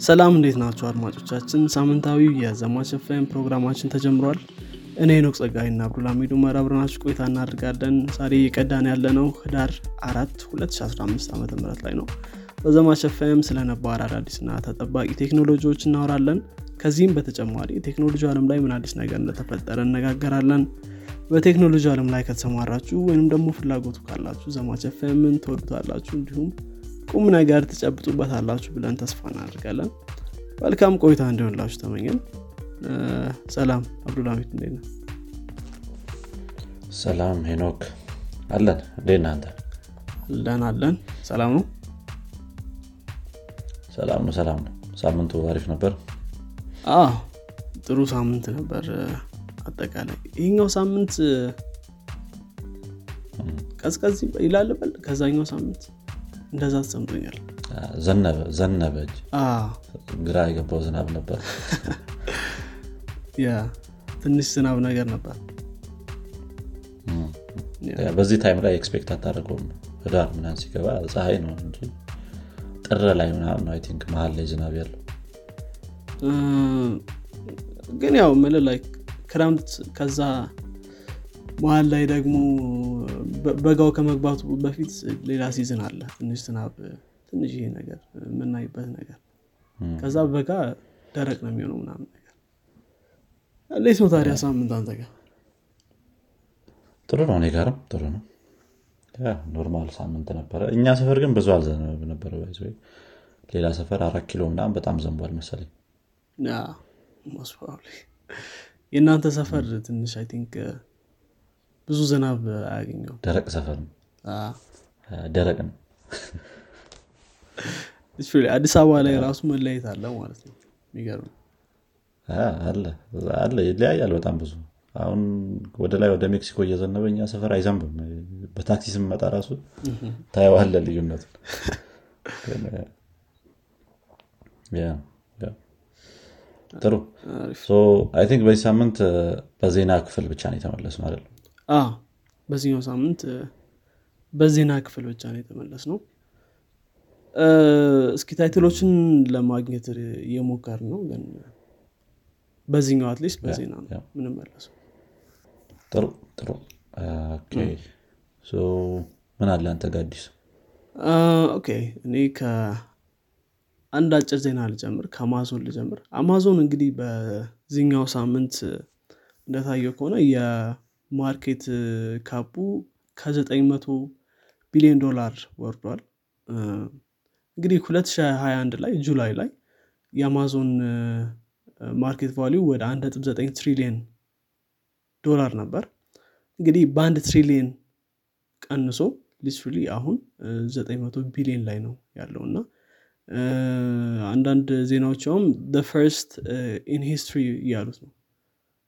ሰላም እንዴት ናችሁ አድማጮቻችን? ሳምንታዊው የዘማች ኤፍኤም ፕሮግራማችን ተጀምሯል። እኔ ኖክ ጸጋይና አብዱልሚዱ መራብረናችሁ ቆይታ እናደርጋለን። ዛሬ የቀዳን ያለነው ህዳር አራት 2015 ዓ ም ላይ ነው። በዘማች ኤፍኤም ስለ ነባር አዳዲስና ተጠባቂ ቴክኖሎጂዎች እናወራለን። ከዚህም በተጨማሪ የቴክኖሎጂ አለም ላይ ምን አዲስ ነገር እንደተፈጠረ እንነጋገራለን በቴክኖሎጂ አለም ላይ ከተሰማራችሁ ወይም ደግሞ ፍላጎቱ ካላችሁ ዘማች ኤፍኤምን ትወዱታላችሁ። እንዲሁም ቁም ነገር ትጨብጡበታላችሁ ብለን ተስፋ እናደርጋለን። መልካም ቆይታ እንዲሆንላችሁ ተመኘን። ሰላም አብዱልሚት እንዴት ነው ሰላም ሄኖክ አለን። እንዴት እናንተ አለን አለን። ሰላም ነው? ሰላም ነው ሰላም ነው። ሳምንቱ አሪፍ ነበር? ጥሩ ሳምንት ነበር። አጠቃላይ ይህኛው ሳምንት ቀዝቀዝ ይላልበል ከዛኛው ሳምንት እንደዛ ተሰምቶኛል ዘነበ እንጂ። ግራ የገባው ዝናብ ነበር። ያ ትንሽ ዝናብ ነገር ነበር። በዚህ time ላይ expect አታደርገውም። ህዳር ምናምን ሲገባ ፀሐይ ነው እንጂ ጥር ላይ ምናምን ነው I think መሀል ላይ ዝናብ ያለው። ግን ያው ምል ላይ ክረምት ከዛ መሀል ላይ ደግሞ በጋው ከመግባቱ በፊት ሌላ season አለ። ትንሽ ዝናብ ትንሽ ይሄ ነገር የምናይበት ነገር። ከዛ በጋ ደረቅ ነው የሚሆነው ምናምን ነገር። እንዴት ነው ታዲያ ሳምንት አንተ ጋር? ጥሩ ነው። እኔ ጋርም ጥሩ ነው። normal ሳምንት ነበረ። እኛ ሰፈር ግን ብዙ አልዘነበ ነበረ ሌላ ሰፈር አራት ኪሎ ምናምን በጣም ዘንቧል መሰለኝ። የእናንተ ሰፈር ትንሽ I think ብዙ ዝናብ አያገኘው ደረቅ ሰፈር ነው። ደረቅ ነው። አዲስ አበባ ላይ ራሱ መለየት አለ ማለት ነው። የሚገርም አለ አለ ይለያያል በጣም ብዙ። አሁን ወደ ላይ ወደ ሜክሲኮ እየዘነበ እኛ ሰፈር አይዘንብም። በታክሲ ስመጣ ራሱ ታየዋለ ልዩነቱን። ጥሩ። I think በዚህ ሳምንት በዜና ክፍል ብቻ ነው የተመለስ ነው አይደለም በዚህኛው ሳምንት በዜና ክፍል ብቻ ነው የተመለስ ነው እስኪ title ኦችን ለማግኘት እየሞከር ነው ግን በዚህኛው at least በዜና ነው ምንመለሰው ጥሩ ጥሩ። ምን አለ አንተ ጋ አዲስ? Okay። እኔ ከአንድ አጭር ዜና ልጀምር ከአማዞን ልጀምር። አማዞን እንግዲህ በዚህኛው ሳምንት እንደታየው ከሆነ የ market cap ኡ ከ900 ቢሊዮን ዶላር ወርዷል። እንግዲህ 2021 ላይ July ላይ የአማዞን market value ወደ 1.9 ትሪሊየን ዶላር ነበር። እንግዲህ በአንድ ትሪሊየን ቀንሶ literally አሁን 900 ቢሊዮን ላይ ነው ያለው እና አንዳንድ ዜናዎችም first in history እያሉት ነው።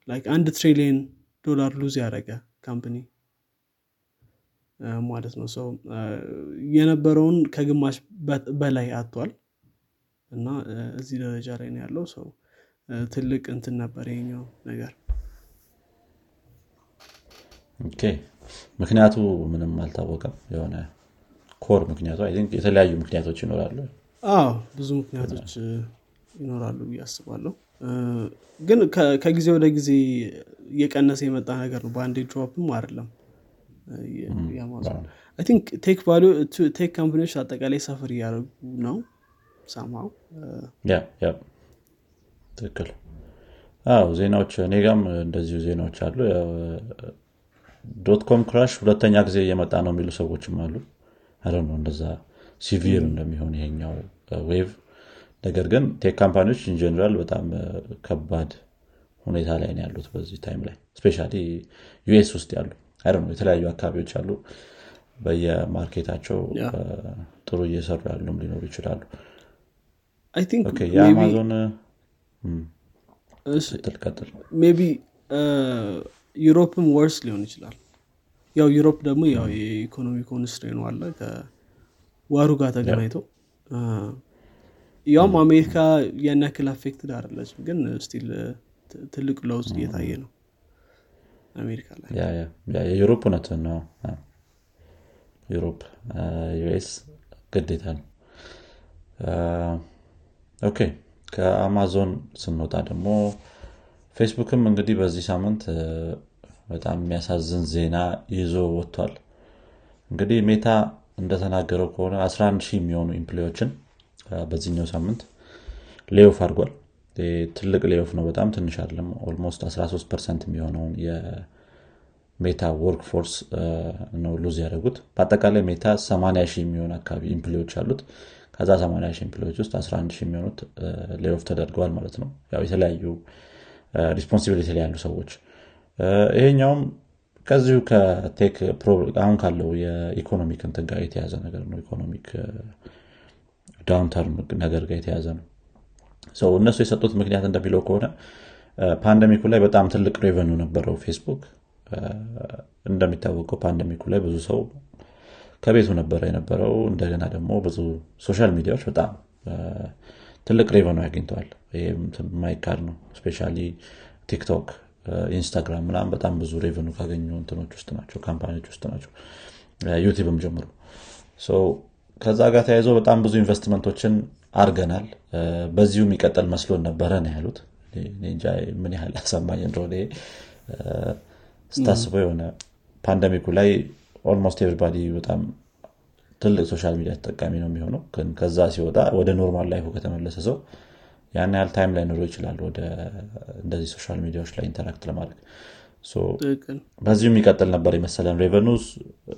like አንድ ትሪሊየን ዶላር lose ያደረገ company ማለት ነው። so የነበረውን ከግማሽ በላይ አጥቷል። እና እዚህ ደረጃ ላይ ነው ያለው። so ትልቅ እንትን ነበር ይሄኛው ነገር። ምክንያቱ ምንም አልታወቀም። የሆነ core ምክንያቱ የተለያዩ ምክንያቶች ይኖራሉ። አዎ ብዙ ምክንያቶች ይኖራሉ ብዬ አስባለሁ ግን ከጊዜ ወደ ጊዜ እየቀነሰ የመጣ ነገር ነው። በአንዴ drop ም አይደለም። think tech company ዎች አጠቃላይ suffer እያደረጉ ነው። ትክክል። አዎ ዜናዎች እኔጋም እንደዚሁ ዜናዎች አሉ። dot com crash ሁለተኛ ጊዜ እየመጣ ነው የሚሉ ሰዎችም አሉ። አለ ነው እንደዛ severe እንደሚሆን ይሄኛው wave ነገር ግን tech company ዎች in general በጣም ከባድ ሁኔታ ላይ ነው ያሉት በዚህ time ላይ. especially US ውስጥ ያሉ. የተለያዩ አካባቢዎች አሉ በየ market ኣቸው ጥሩ እየሰሩ ያሉም ሊኖሩ ይችላሉ። የአማዞን ትልቀጥል ቢ Europe ም worse ሊሆን ይችላል። ያው Europe ደግሞ ያው የ economy constraint ኡ አለ ከ war ኡ ጋር ተገናኝቶ ያውም አሜሪካ ያን ያክል affected አደለችም ግን still ትልቅ ለውጥ እየታየ ነው አሜሪካ ላይ። የ Europe እውነት ነው። Europe US ግዴታ ነው። okay። ከአማዞን ስንወጣ ደግሞ ፌስቡክም እንግዲህ በዚህ ሳምንት በጣም የሚያሳዝን ዜና ይዞ ወጥቷል። እንግዲህ ሜታ እንደተናገረው ከሆነ 11 ሺህ የሚሆኑ employee ዎችን በዚህኛው ሳምንት layoff አድርጓል። ትልቅ layoff ነው። በጣም ትንሽ አለም almost 13 percent የሚሆነውን የሜታ work force ነው lose ያደረጉት። በአጠቃላይ ሜታ 80 ሺህ የሚሆን አካባቢ employee ዎች አሉት። ከዛ 80 ሺህ employee ዎች ውስጥ 11 ሺህ የሚሆኑት layoff ተደርገዋል ማለት ነው። ያው የተለያዩ responsibility ላይ ያሉ ሰዎች። ይሄኛውም ከዚሁ ከ tech አሁን ካለው የ economic እንትን ጋር የተያያዘ ነገር ነው። economic downturn ነገር ጋር የተያያዘ ነው. እነሱ የሰጡት ምክንያት እንደሚለው ከሆነ pandemic ኡ ላይ በጣም ትልቅ revenue ነበረው ፌስቡክ እንደሚታወቀው pandemic ኡ ላይ ብዙ ሰው ከቤቱ ነበረ የነበረው። እንደገና ደግሞ ብዙ social media ዎች በጣም ትልቅ revenue አግኝተዋል ይህም የማይካድ ነው። especially ቲክቶክ ኢንስታግራም ምናም በጣም ብዙ revenue ካገኙ እንትኖች ውስጥ ናቸው company ዎች ውስጥ ናቸው። ዩቲብም ጀምሮ ከዛ ጋር ተያይዞ በጣም ብዙ ኢንቨስትመንቶችን አርገናል በዚሁ የሚቀጥል መስሎን ነበረ ነው ያሉት። ምን ያህል አሳማኝ እንደሆነ ስታስበው የሆነ pandemic ኡ ላይ almost everybody በጣም ትልቅ social media ተጠቃሚ ነው የሚሆነው። ከዛ ሲወጣ ወደ normal life ኡ ከተመለሰ ሰው ያን ያህል time ላይኖረው ይችላል ወደ እንደዚህ social media ዎች ላይ interact ለማድረግ በዚሁ የሚቀጥል ነበር የመሰለን revenues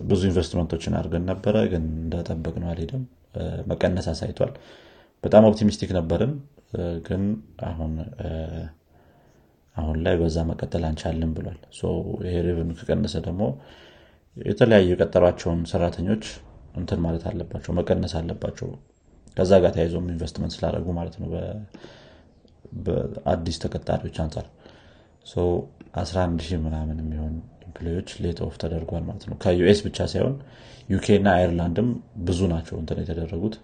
ብዙ ኢንቨስትመንቶችን አድርገን ነበረ ግን እንደጠበቅነው አልሄደም መቀነስ አሳይቷል። በጣም optimistic ነበርን። ግን አሁን አሁን ላይ በዛ መቀጠል አንቻልም ብሏል። ይሄ revenue ከቀነሰ ደግሞ የተለያዩ የቀጠሯቸውን ሰራተኞች እንትን ማለት አለባቸው መቀነስ አለባቸው። ከዛ ጋር ተያይዞም ኢንቨስትመንት ስላደረጉ ማለት ነው በአዲስ ተቀጣሪዎች አንጻር 11 ሺህ ምናምን የሚሆን employee ዎች laid off ተደርጓል ማለት ነው። ከ US ብቻ ሳይሆን UK እና አይርላንድም ብዙ ናቸው እንትን የተደረጉት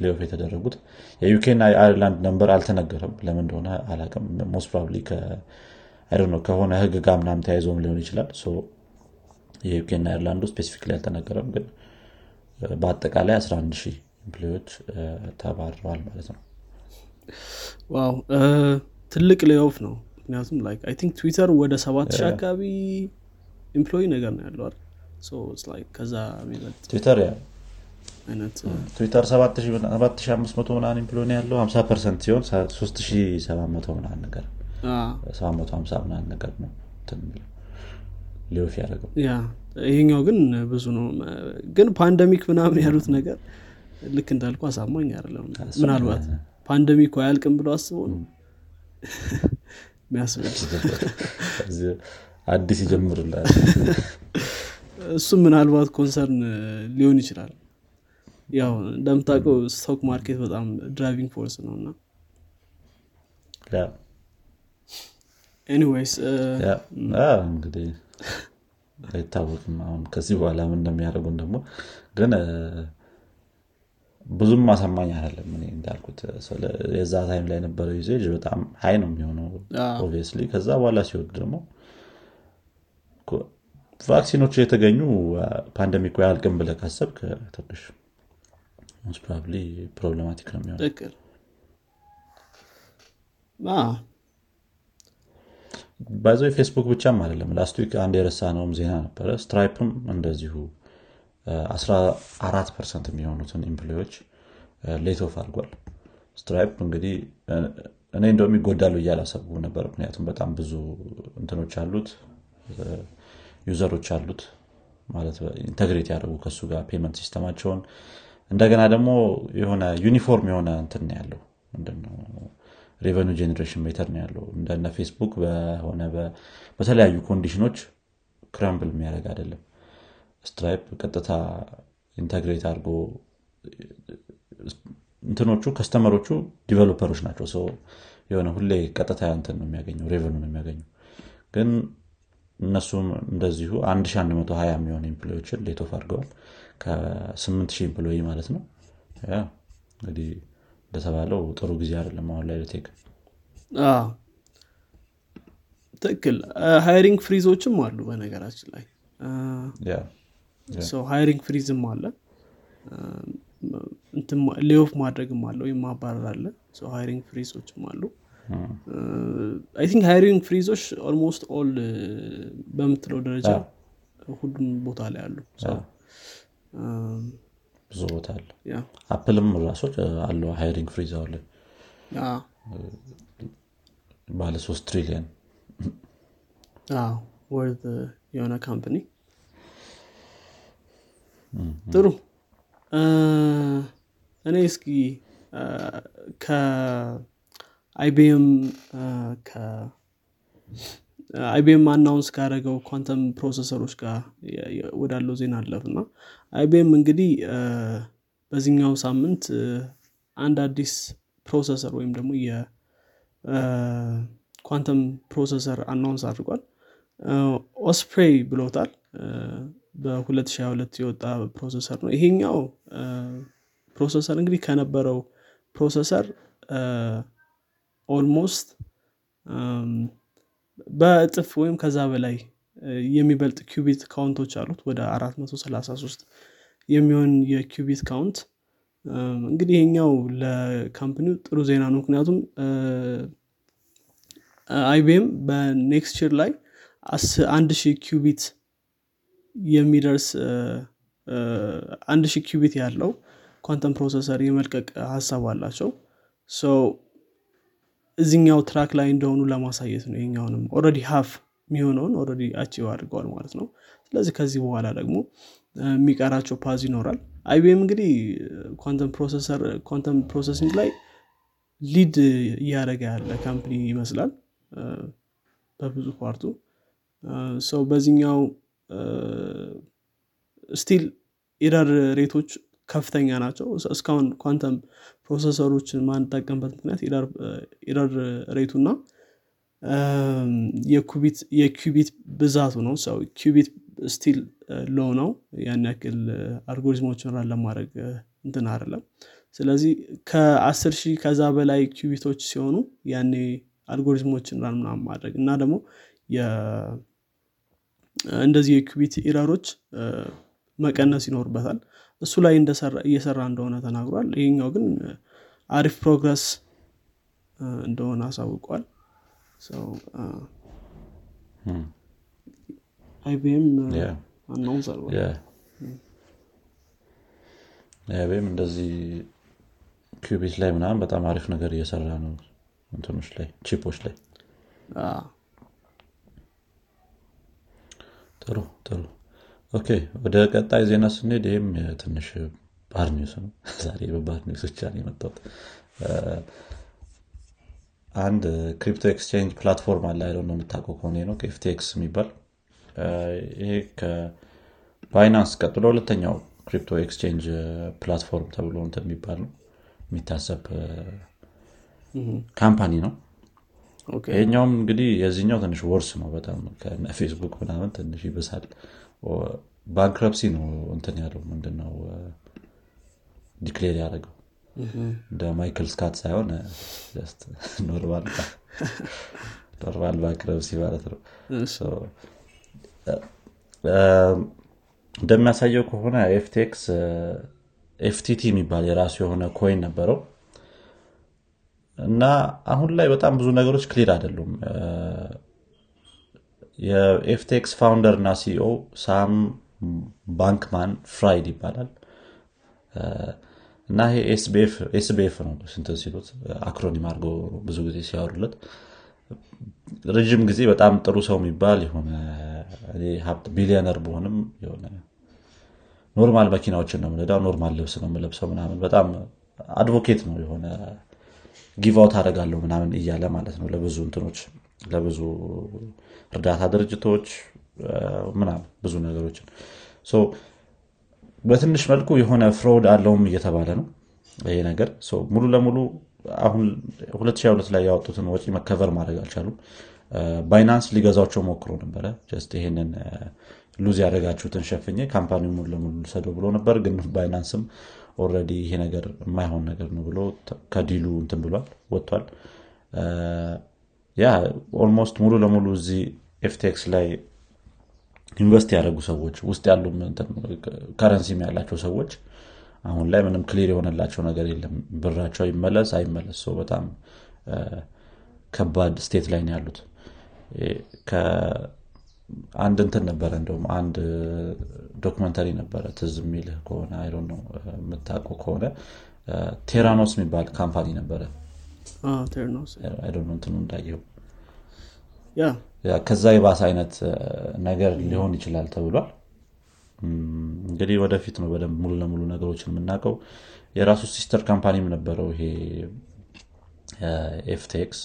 layoff የተደረጉት። የ UK እና የአይርላንድ number አልተነገረም። ለምን እንደሆነ አላቅም most probably ከሆነ ህግ ጋር ምናም ተያይዞም ሊሆን ይችላል። የ UK እና አይርላንዱ specific ላይ አልተነገረም ግን በአጠቃላይ 11 ሺህ employee ዎች ተባረዋል ማለት ነው። wow ትልቅ layoff ነው። ምክንያቱም think ትዊተር ወደ ሰባት ሺህ አካባቢ employee ነገር ነው ያለው ከዛ የሚበልጥ ትዊተር አይነት ትዊተር 7500 ምናን employee ነው ያለው። 50 percent ሲሆን 3700 ምናን ነገር 750 ምናን ነገር ነው layoff ያደረገው። ያ ይሄኛው ግን ብዙ ነው። ግን pandemic ምናምን ያሉት ነገር ልክ እንዳልኩ አሳማኝ አይደለም። ምናልባት pandemic አያልቅም ብሎ አስበው ነው የሚያስብል አዲስ ይጀምርላል እሱም ምናልባት concern ሊሆን ይችላል። ያው እንደምታውቀው stock market በጣም driving force ነው እና anyways እንግዲህ አይታወቅም። አሁን ከዚህ በኋላ ምን እንደሚያደርጉን ደግሞ ግን ብዙም አሳማኝ አይደለም እኔ እንዳልኩት። የዛ time ላይ የነበረው usage በጣም high ነው የሚሆነው obviously። ከዛ በኋላ ሲወድ ደግሞ vaccine ኦቹ የተገኙ pandemic ኡ ያልቅም ብለህ ካሰብክ ትንሽ probably problematic ነው የሚሆነው። by the way ፌስቡክ ብቻም አይደለም። last week አንድ የረሳነውም ዜና ነበረ። ስትራይፕም እንደዚሁ 14 percent የሚሆኑትን employee ዎች layoff አድርጓል። ስትራይፕ እንግዲህ እኔ እንደውም ይጎዳሉ እያልኩ ላስብ ነበር። ምክንያቱም በጣም ብዙ እንትኖች አሉት user ኦች አሉት። ማለት integrate ያደርጉ ከሱ ጋር payment system ኣቸውን እንደገና ደግሞ የሆነ ዩኒፎርም የሆነ እንትን ያለው። ምንድነው? revenue generation method ነው ያለው። እንደነ ፌስቡክ በሆነ በተለያዩ condition ኦች crumble የሚያደርግ አይደለም ስትራይፕ ቀጥታ integrate አድርጎ እንትኖቹ customer ኦቹ developer ኦች ናቸው። የሆነ ሁሌ ቀጥታ እንትን ነው የሚያገኘው revenue ኡ ነው የሚያገኘው። ግን እነሱም እንደዚሁ 1120 የሚሆን employee ዎችን layoff አድርገዋል ከ8000 employee ማለት ነው። እንግዲህ እንደተባለው ጥሩ ጊዜ አይደለም አሁን ላይ ለ tech። ትክክል። hiring freeze ኦችም አሉ በነገራችን ላይ hiring freeze ም አለ. layoff ማድረግም አለ ወይም ማባረር አለ. hiring freeze ኦችም አሉ. I think hiring freeze ኦች almost all በምትለው ደረጃ ሁሉም ቦታ ላይ አሉ. ብዙ ቦታ አለ. አፕልም ራሱ አለው hiring freeze አለ ባለ ሶስት ትሪሊየን worth የሆነ company ጥሩ። እኔ እስኪ ከአይቢኤም አይቢኤም announce ካደረገው quantum processor ኦች ጋር ወዳለው ዜና አለፍ እና አይቢኤም እንግዲህ በዚህኛው ሳምንት አንድ አዲስ processor ወይም ደግሞ የ quantum processor announce አድርጓል። ኦስፕሬይ ብሎታል በ2022 የወጣ processor ነው። ይሄኛው processor እንግዲህ ከነበረው processor almost በእጥፍ ወይም ከዛ በላይ የሚበልጥ qubit count ኦች አሉት። ወደ 433 የሚሆን የ qubit count። እንግዲህ ይሄኛው ለ company ው ጥሩ ዜና ነው። ምክንያቱም አይቢኤም በ next ላይ አንድ ሺህ qubit የሚደርስ አንድ ሺህ qubit ያለው quantum processor የመልቀቅ ሀሳብ አላቸው። እዚኛው track ላይ እንደሆኑ ለማሳየት ነው ይኛውንም already half የሚሆነውን already achieve አድርገዋል ማለት ነው። ስለዚህ ከዚህ በኋላ ደግሞ የሚቀራቸው path ይኖራል። አይቢኤም እንግዲህ quantum processor quantum processing ላይ lead እያደረገ ያለ company ይመስላል። በብዙ part ኡ። ሰው በዚህኛው still error rate ኦች ከፍተኛ ናቸው። እስካሁን quantum processor ኦችን ማንጠቀምበት ምክንያት error rate ኡ እና የ qubit ብዛቱ ነው። ሰው qubit still low ነው። ያን ያክል algorithm ኦችን run ለማድረግ እንትን አይደለም። ስለዚህ ከአስር ሺህ ከዛ በላይ qubit ኦች ሲሆኑ ያኔ algorithm ኦችን run ምናምን ማድረግ እና ደግሞ እንደዚህ የ qubit error ኦች መቀነስ ይኖርበታል። እሱ ላይ እየሰራ እንደሆነ ተናግሯል። ይሄኛው ግን አሪፍ progress እንደሆነ አሳውቋል። አይቢኤም አይቢኤም እንደዚህ qubit ላይ ምናምን በጣም አሪፍ ነገር እየሰራ ነው። እንትኖች ላይ chip ኦች ላይ ጥሩ ጥሩ። okay ወደ ቀጣይ ዜና ስንሄድ ይህም ትንሽ bad news ነው። ዛሬ በ bad news ብቻ ነው አንድ crypto exchange platform አለ። አይደ ነው የምታውቀው ከሆነ ነው። ኤፍቲኤክስ የሚባል። ይሄ ከባይናንስ ቀጥሎ ሁለተኛው crypto exchange platform ተብሎ የሚባል ነው። የሚታሰብ company ነው ይሄኛውም እንግዲህ የዚህኛው ትንሽ worse ነው በጣም ፌስቡክ ምናምን ትንሽ ይብሳል bankruptcy ነው እንትን ያለው ምንድነው? declare ያደረገው። እንደ ማይክል ስካት ሳይሆን normal bankruptcy ማለት ነው። እንደሚያሳየው ከሆነ ኤፍቲኤክስ ኤፍቲቲ የሚባል የራሱ የሆነ coin ነበረው እና አሁን ላይ በጣም ብዙ ነገሮች clear አይደሉም። የኤፍቴክስ founder እና CEO ሳም ባንክማን ፍራይድ ይባላል። እና ይሄ ኤስቢኤፍ ነው እንትን ሲሉት acronym አድርገው ብዙ ጊዜ ሲያወሩለት። ረዥም ጊዜ በጣም ጥሩ ሰው የሚባል የሆነ ሀብት ቢሊዮነር በሆንም የሆነ normal መኪናዎችን ነው ምነዳው normal ልብስ ነው የምለብሰው ምናምን በጣም advocate ነው የሆነ give out አደርጋለሁ ምናምን እያለ ማለት ነው። ለብዙ እንትኖች ለብዙ እርዳታ ድርጅቶች ምናምን ብዙ ነገሮችን። በትንሽ መልኩ የሆነ fraud አለውም እየተባለ ነው ይሄ ነገር። ሙሉ ለሙሉ አሁን 2022 ላይ ያወጡትን ወጪ መ cover ማድረግ አልቻሉም። ባይናንስ ሊገዛቸው ሞክሮ ነበረ። ይሄንን lose ያደረጋችሁትን ሸፍኜ company ሙሉ ለሙሉ ልውሰደው ብሎ ነበር ግን ባይናንስም already ይሄ ነገር የማይሆን ነገር ነው ብሎ ከ deal ኡ እንትን ብሏል ወጥቷል። ያ almost ሙሉ ለሙሉ እዚህ ኤፍቴክስ ላይ invest ያደረጉ ሰዎች ውስጥ ያሉ currency ም ያላቸው ሰዎች አሁን ላይ ምንም clear የሆነላቸው ነገር የለም። ብራቸው ይመለስ አይመለስ ሰው በጣም ከባድ state ላይ ነው ያሉት አንድ እንትን ነበረ እንደውም አንድ documentary ነበረ ትዝ የሚልህ ከሆነ አይ ነው የምታውቀው ከሆነ ቴራኖስ የሚባል company ነበረ። እንትኑ እንዳየው። ከዛ የባሰ አይነት ነገር ሊሆን ይችላል ተብሏል። እንግዲህ ወደፊት ነው በደንብ ሙሉ ለሙሉ ነገሮችን የምናውቀው። የራሱ sister company ም ነበረው ይሄ ኤፍቴክስ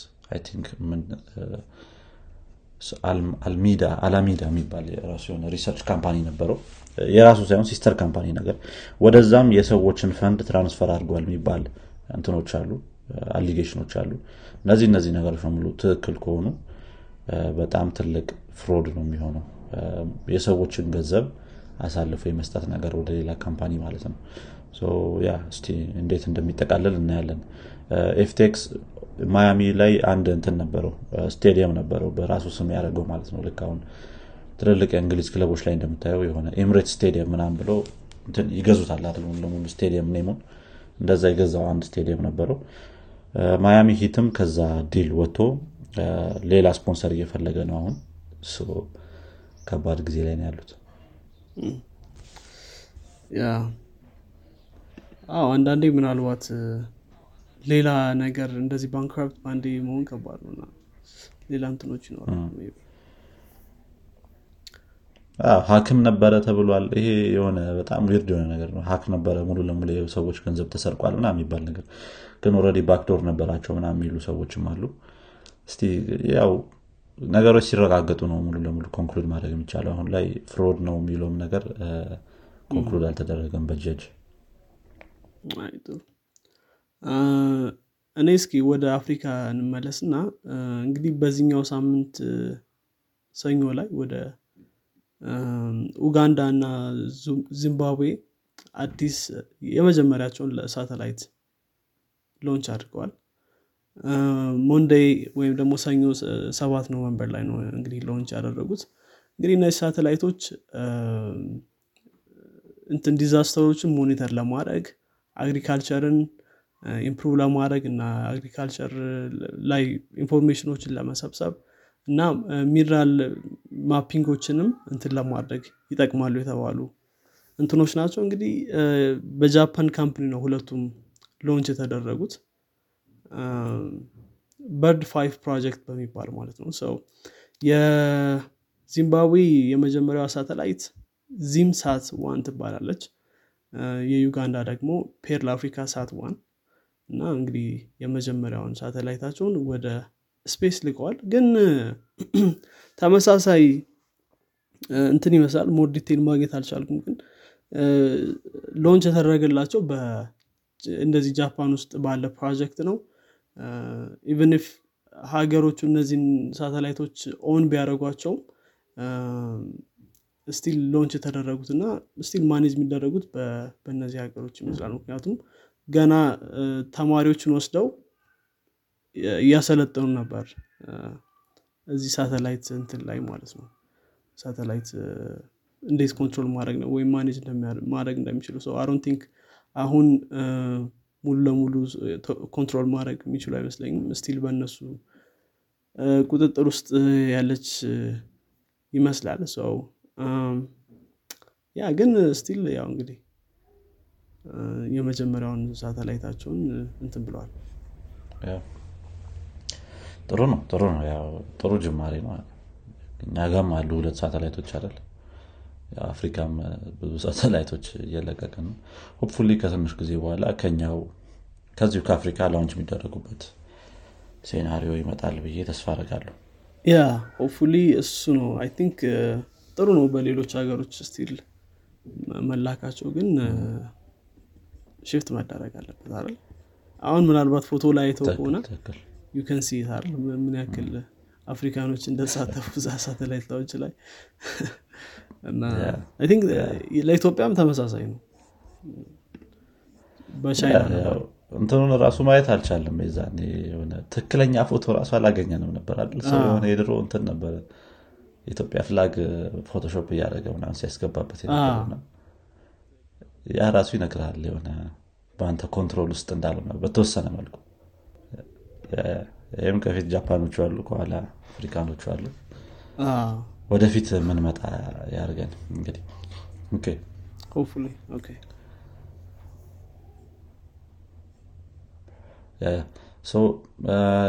አልሚዳ አላሜዳ የሚባል የራሱ የሆነ research company ነበረው። የራሱ ሳይሆን sister company ነገር። ወደዛም የሰዎችን fund transfer አድርጓል የሚባል እንትኖች አሉ allegation ኦች አሉ። እነዚህ እነዚህ ነገሮች በሙሉ ትክክል ከሆኑ በጣም ትልቅ fraud ነው የሚሆነው። የሰዎችን ገንዘብ አሳልፎ የመስጠት ነገር ወደ ሌላ company ማለት ነው። ያ እስቲ እንዴት እንደሚጠቃለል እናያለን። ኤፍቴክስ ማያሚ ላይ አንድ እንትን ነበረው ስቴዲየም ነበረው በራሱ ስም ያደረገው ማለት ነው። ልክ አሁን ትልልቅ የእንግሊዝ ክለቦች ላይ እንደምታየው የሆነ ኤምሬትስ ስቴዲየም ምናምን ብሎ ይገዙታል አይደል ሙሉ ስቴዲየም name ኡን እንደዛ የገዛው አንድ ስቴዲየም ነበረው። ማያሚ ሂትም ከዛ deal ወጥቶ ሌላ ስፖንሰር እየፈለገ ነው አሁን። ከባድ ጊዜ ላይ ነው ያሉት። አንዳንዴ ምናልባት ሌላ ነገር እንደዚህ bankrupt በአንዴ መሆን ከባድ ነው እና ሌላ እንትኖች ይኖራሉ hack ም ነበረ ተብሏል። ይሄ የሆነ በጣም weird የሆነ ነገር ነው። hack ነበረ ሙሉ ለሙሉ ሰዎች ገንዘብ ተሰርቋል ምናምን የሚባል ነገር። ግን already backdoor ነበራቸው ምናምን የሚሉ ሰዎችም አሉ። እስቲ ያው ነገሮች ሲረጋገጡ ነው ሙሉ ለሙሉ conclude ማድረግ የሚቻለው። አሁን ላይ fraud ነው የሚለውም ነገር conclude አልተደረገም በ judge እኔ እስኪ ወደ አፍሪካ እንመለስና እንግዲህ በዚህኛው ሳምንት ሰኞ ላይ ወደ ኡጋንዳ እና ዚምባብዌ አዲስ የመጀመሪያቸውን ሳተላይት launch አድርገዋል። Monday ወይም ደግሞ ሰኞ ሰባት November ላይ ነው እንግዲህ launch ያደረጉት። እንግዲህ እነዚህ ሳተላይቶች እንትን disaster ኦችን monitor ለማድረግ agriculture ን improve ለማድረግ እና agriculture ላይ information ኦችን ለመሰብሰብ እና mineral mapping ኦችንም እንትን ለማድረግ ይጠቅማሉ የተባሉ እንትኖች ናቸው። እንግዲህ በጃፓን company ነው ሁለቱም launch የተደረጉት። BIRDS-5 ፕሮጀክት በሚባል ማለት ነው። so የዚምባብዌ የመጀመሪያዋ ሳተላይት ZimSat-1 ትባላለች። የኡጋንዳ ደግሞ PearlAfricaSat-1 እና እንግዲህ የመጀመሪያውን ሳተላይታቸውን ወደ space ልቀዋል ግን ተመሳሳይ እንትን ይመስላል። more detail ማግኘት አልቻልኩም። ግን launch የተደረገላቸው እንደዚህ ጃፓን ውስጥ ባለ ፕሮጀክት ነው። even if ሀገሮቹ እነዚህን ሳተላይቶች own ቢያደረጓቸውም still launch የተደረጉት እና still manage የሚደረጉት በእነዚህ ሀገሮች ይመስላል። ምክንያቱም ገና ተማሪዎችን ወስደው እያሰለጠኑ ነበር። እዚህ ሳተላይት እንትን ላይ ማለት ነው። ሳተላይት እንዴት control ማድረግ ነው ወይም manage ማድረግ እንደሚችሉ so I don't think አሁን ሙሉ ለሙሉ control ማድረግ የሚችሉ አይመስለኝም። still በእነሱ ቁጥጥር ውስጥ ያለች ይመስላል so። ያ ግን still ያው እንግዲህ የመጀመሪያውን ሳተላይታቸውን እንትን ብለዋል። ጥሩ ነው ጥሩ ነው። ያው ጥሩ ጅማሬ ነው። እኛጋም አሉ ሁለት ሳተላይቶች አይደል? አፍሪካም ብዙ ሳተላይቶች እየለቀቀ ነው። hopefully ከትንሽ ጊዜ በኋላ ከኛው ከዚሁ ከአፍሪካ launch የሚደረጉበት scenario ይመጣል ብዬ ተስፋ አረጋለሁ ያ hopefully እሱ ነው። I think ጥሩ ነው። በሌሎች ሀገሮች still መላካቸው ግን shift መደረግ አለበት አይደል? አሁን ምናልባት ፎቶ ላይ አይተው ከሆነ you can see ምን ያክል አፍሪካኖች እንደተሳተፉ the satellite launch ኦች ላይ I think ለኢትዮጵያም ተመሳሳይ ነው። በቻይና እንትኑን ራሱ ማየት አልቻለም የዛኔ የሆነ ትክክለኛ ፎቶ ራሱ አላገኘንም ነበር አይደል? ሰው የሆነ የድሮ እንትን ነበረ። የኢትዮጵያ flag Photoshop እያደረገ ምናምን ሲያስገባበት ያ ራሱ ይነግራል የሆነ በአንተ control ውስጥ እንዳልሆነ በተወሰነ መልኩ። ይህም ከፊት ጃፓኖቹ አሉ ከኋላ አፍሪካኖቹ አሉ። ወደፊት ምንመጣ ያርገን እንግዲህ።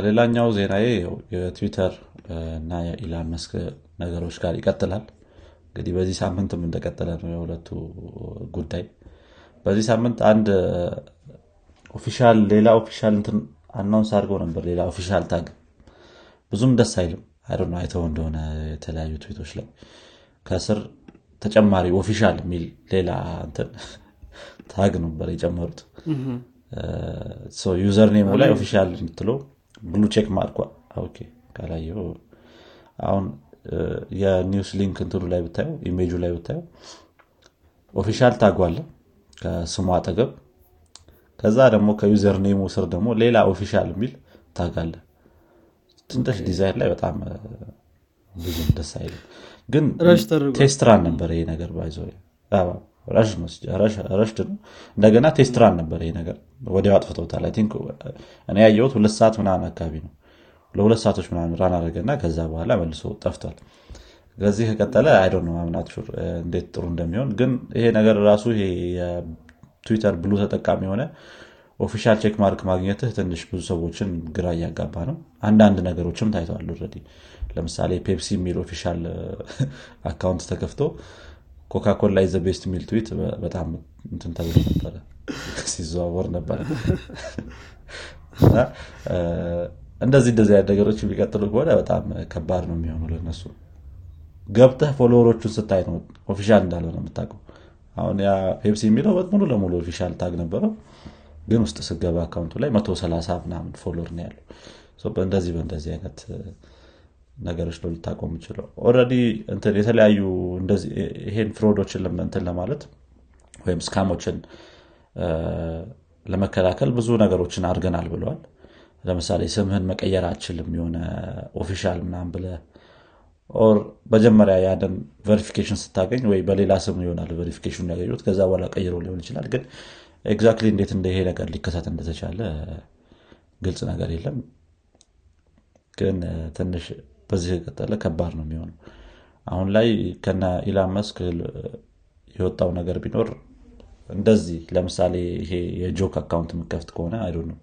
ሌላኛው ዜናዬ የትዊተር እና የኢላን መስክ ነገሮች ጋር ይቀጥላል። እንግዲህ በዚህ ሳምንትም እንደቀጠለ ነው የሁለቱ ጉዳይ በዚህ ሳምንት አንድ official ሌላ official እንትን announce አድርገው ነበር። ሌላ official tag። ብዙም ደስ አይልም። አይደ አይተው እንደሆነ የተለያዩ ትዊቶች ላይ። ከስር ተጨማሪ official የሚል ሌላ እንትን tag ነበር የጨመሩት። username ኡ ላይ official የምትለው blue check mark ኳ ካላየው አሁን የ news link እንትኑ ላይ ብታየው ኢሜጁ ላይ ብታየው official tag ኳ አለ ከስሙ አጠገብ። ከዛ ደግሞ ከዩዘር ኔሙ ስር ደግሞ ሌላ ኦፊሻል የሚል ታጋለ ትንሽ ዲዛይን ላይ በጣም ብዙም ደስ አይልም። ግን ቴስትራን ነበር ይሄ ነገር ባይዘ ረሽድ ነው እንደገና ቴስትራን ነበር ይሄ ነገር ወዲያው አጥፍተውታል እኔ ያየሁት ሁለት ሰዓት ምናምን አካባቢ ነው። ለሁለት ሰዓቶች ምናምን ራን አደረገና ከዛ በኋላ መልሶ ጠፍቷል ከዚህ ከቀጠለ አይዶ ነው ማምናት ሹር እንዴት ጥሩ እንደሚሆን። ግን ይሄ ነገር ራሱ ይሄ የ Twitter Blue ተጠቃሚ የሆነ official check mark ማግኘትህ ትንሽ ብዙ ሰዎችን ግራ እያጋባ ነው። አንዳንድ ነገሮችም ታይተዋል already ለምሳሌ ፔፕሲ የሚል official account ተከፍቶ ኮካኮላ the best የሚል ትዊት በጣም እንትን ተብሎ ነበረ። ሲዘዋወር ነበረ። እንደዚህ እንደዚህ አይነት ነገሮች የሚቀጥሉ ከሆነ በጣም ከባድ ነው የሚሆኑ ለነሱ ገብተህ follower ኦቹን ስታይ ነው official እንዳልሆነ የምታውቀው። አሁን ያ ፔፕሲ የሚለው ሙሉ ለሙሉ official tag ነበረው። ግን ውስጥ ስገባ account ኡ ላይ 130 ምናምን follower ነው ያለው። በእንደዚህ በእንደዚህ አይነት ነገሮች ነው ልታቆም የምችለው already የተለያዩ ይሄን fraud ኦችን እንትን ለማለት ወይም scam ኦችን ለመከላከል ብዙ ነገሮችን አድርገናል ብለዋል። ለምሳሌ ስምህን መቀየር አትችልም የሆነ official ምናምን ብለህ or መጀመሪያ ያንን verification ስታገኝ ወይ በሌላ ስም ይሆናል verification ያገኙት ከዛ በኋላ ቀይሮ ሊሆን ይችላል። ግን exactly እንዴት እንደ ይሄ ነገር ሊከሰት እንደተቻለ ግልጽ ነገር የለም። ግን ትንሽ በዚህ ከቀጠለ ከባድ ነው የሚሆነው። አሁን ላይ ከነ ኢላን መስክ የወጣው ነገር ቢኖር እንደዚህ ለምሳሌ ይሄ የ joke account የምከፍት ከሆነ አይ ነው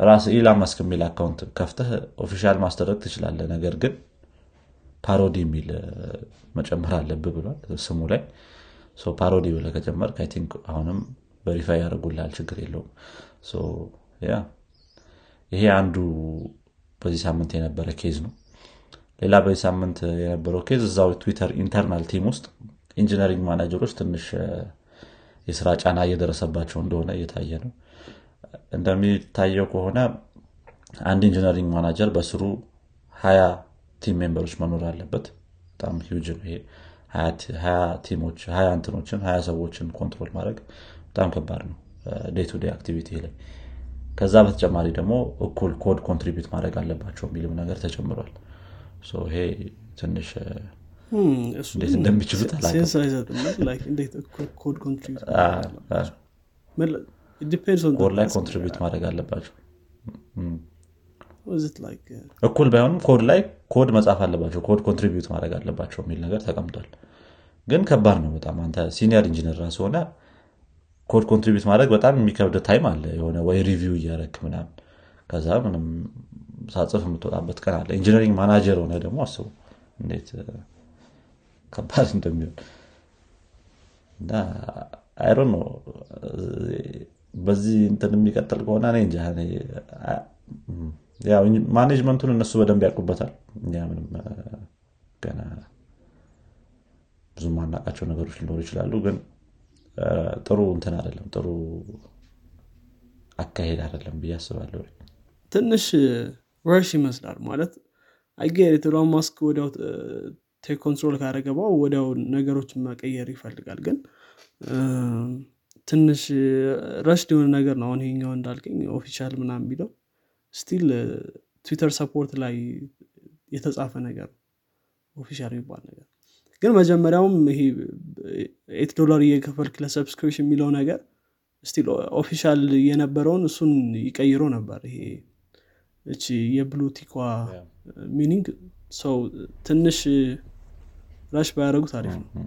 ራስ ኢላን መስክ የሚል account ከፍተህ official ማስደረግ ትችላለህ ነገር ግን parody የሚል መጨመር አለብህ ብሏል ስሙ ላይ። parody ብለህ ከጨመርክ think አሁንም verify ያደርጉልሃል ችግር የለውም። ይሄ አንዱ በዚህ ሳምንት የነበረ case ነው። ሌላ በዚህ ሳምንት የነበረው case እዛው ትዊተር internal team ውስጥ engineering manager ኦች ትንሽ የስራ ጫና እየደረሰባቸው እንደሆነ እየታየ ነው። እንደሚታየው ከሆነ አንድ engineering manager በስሩ ሀያ team member ኦች መኖር አለበት። በጣም ሂውጅ ነው ይሄ። ሀያ team ኦች ሀያ እንትኖችን ሀያ ሰዎችን control ማድረግ በጣም ከባድ ነው። day to day activity ላይ። ከዛ በተጨማሪ ደግሞ እኩል code contribute ማድረግ አለባቸው የሚልም ነገር ተጨምሯል። ይሄ ትንሽ እንዴት እንደሚችሉት ኮድ ላይ contribute ማድረግ አለባቸው እኩል ባይሆንም ኮድ ላይ ኮድ መጻፍ አለባቸው code contribute ማድረግ አለባቸው የሚል ነገር ተቀምጧል። ግን ከባድ ነው በጣም። አንተ senior engineer ራስ ሆነ code contribute ማድረግ በጣም የሚከብድ time አለ። የሆነ ወይ review እያረክ ምናምን ከዛ ምንም ሳትጽፍ የምትወጣበት ቀን አለ። engineering manager ሆነ ደግሞ አስቡ እንዴት ከባድ እንደሚሆን። እና አይሮ ነው በዚህ እንትን የሚቀጥል ከሆነ እኔ እንጃ management ኡን እነሱ በደንብ ያውቁበታል። ምንም ገና ብዙ ማናቃቸው ነገሮች ሊኖሩ ይችላሉ ግን ጥሩ እንትን አይደለም ጥሩ አካሄድ አይደለም ብዬ አስባለሁ። ትንሽ rush ይመስላል ማለት I guess ኢሎን ማስክ ወዲያው take control ካደረገ በኋላ ወዲያው ነገሮችን መቀየር ይፈልጋል። ግን ትንሽ rushed የሆነ ነገር ነው አሁን ይሄኛው እንዳልከኝ official ምናም ብለው still Twitter Support ላይ የተጻፈ ነገር official የሚባል ነገር ግን መጀመሪያውም ይሄ eight ዶላር እየከፈልክ ለ subscription የሚለው ነገር still official የነበረውን እሱን ይቀይሮ ነበር። ይሄ እቺ የ blue tick ኳ meaning ሰው ትንሽ rush ባያደረጉት አሪፍ ነው።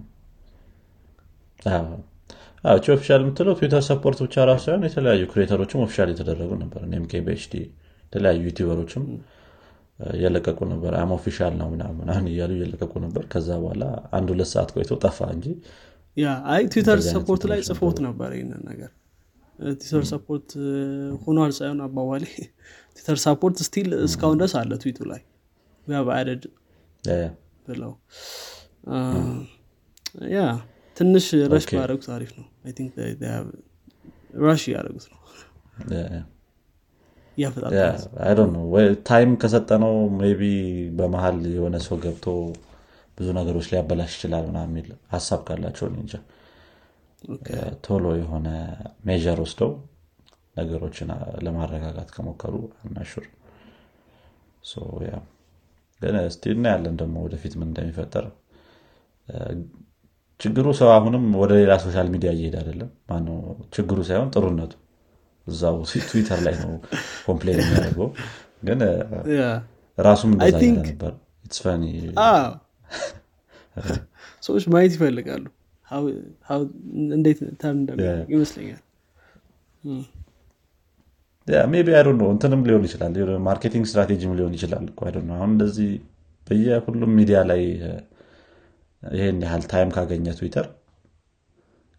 official የምትለው Twitter Support ብቻ ራሱ ሳይሆን የተለያዩ creator ኦችም official የተደረጉ ነበር። እነ MKBHD የተለያዩ YouTuber ኦችም እየለቀቁ ነበር። I'm official ነው ምናምን እያሉ እየለቀቁ ነበር። ከዛ በኋላ አንድ ሁለት ሰዓት ቆይቶ ጠፋ እንጂ አይ Twitter Support ላይ ጽፎት ነበር ይህንን ነገር። Twitter Support ሆኗል ሳይሆን አባባሌ Twitter Support still እስካሁን ድረስ አለ ትዊቱ ላይ። added ብለው። ያ ትንሽ rush ባያደረጉት አሪፍ ነው። rush እያደረጉት ነው time ከሰጠነው ቢ በመሀል የሆነ ሰው ገብቶ ብዙ ነገሮች ሊያበላሽ ይችላል የሚል ሀሳብ ካላቸው እንጃ። ቶሎ የሆነ measure ወስደው ነገሮችን ለማረጋጋት ከሞከሩ I'm not sure ግን እስቲ እናያለን ደግሞ ወደፊት ምን እንደሚፈጠር። ችግሩ ሰው አሁንም ወደ ሌላ social media እየሄድ አይደለም። ማነው? ችግሩ ሳይሆን ጥሩነቱ እዛው ትዊተር ላይ ነው complain የሚያደርገው። ግን ራሱም እንደዛ ነበር. It's funny. አዎ። ሰዎች ማየት ይፈልጋሉ። እንዴት ይመስለኛል። maybe I know እንትንም ሊሆን ይችላል። marketing strategy ም ሊሆን ይችላል know። አሁን እንደዚህ በየሁሉም ሚዲያ ላይ ይሄን ያህል time ካገኘ ትዊተር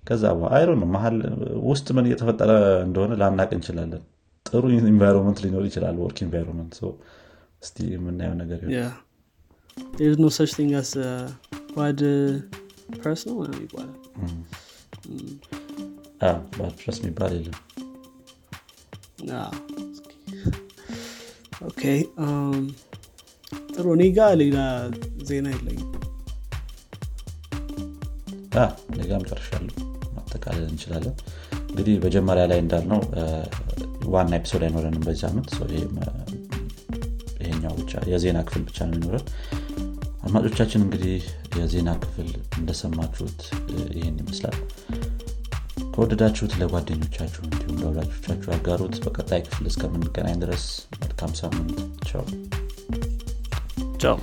ከዛ I know መሀል ውስጥ ምን እየተፈጠረ እንደሆነ ላናውቅ እንችላለን። ጥሩ environment ሊኖር ይችላል work environment እስቲ የምናየው ነገር ነው ይባላል bad press የሚባል የለም። okay ጥሩ። እኔ ጋ ሌላ ዜና የለኝም። እኔ ጋም ጨርሻለሁ ማጠቃለል እንችላለን። እንግዲህ መጀመሪያ ላይ እንዳልነው ዋና ኤፒሶድ አይኖረንም በዚህ እ፣ ይሄኛው ብቻ የዜና ክፍል ብቻ ነው የሚኖረን። አድማጮቻችን እንግዲህ የዜና ክፍል እንደሰማችሁት ይህን ይመስላል። ከወደዳችሁት ለጓደኞቻችሁ እንዲሁም ለወዳጆቻችሁ ያጋሩት። በቀጣይ ክፍል እስከምንገናኝ ድረስ መልካም ሳምንት። ቻው። ቻው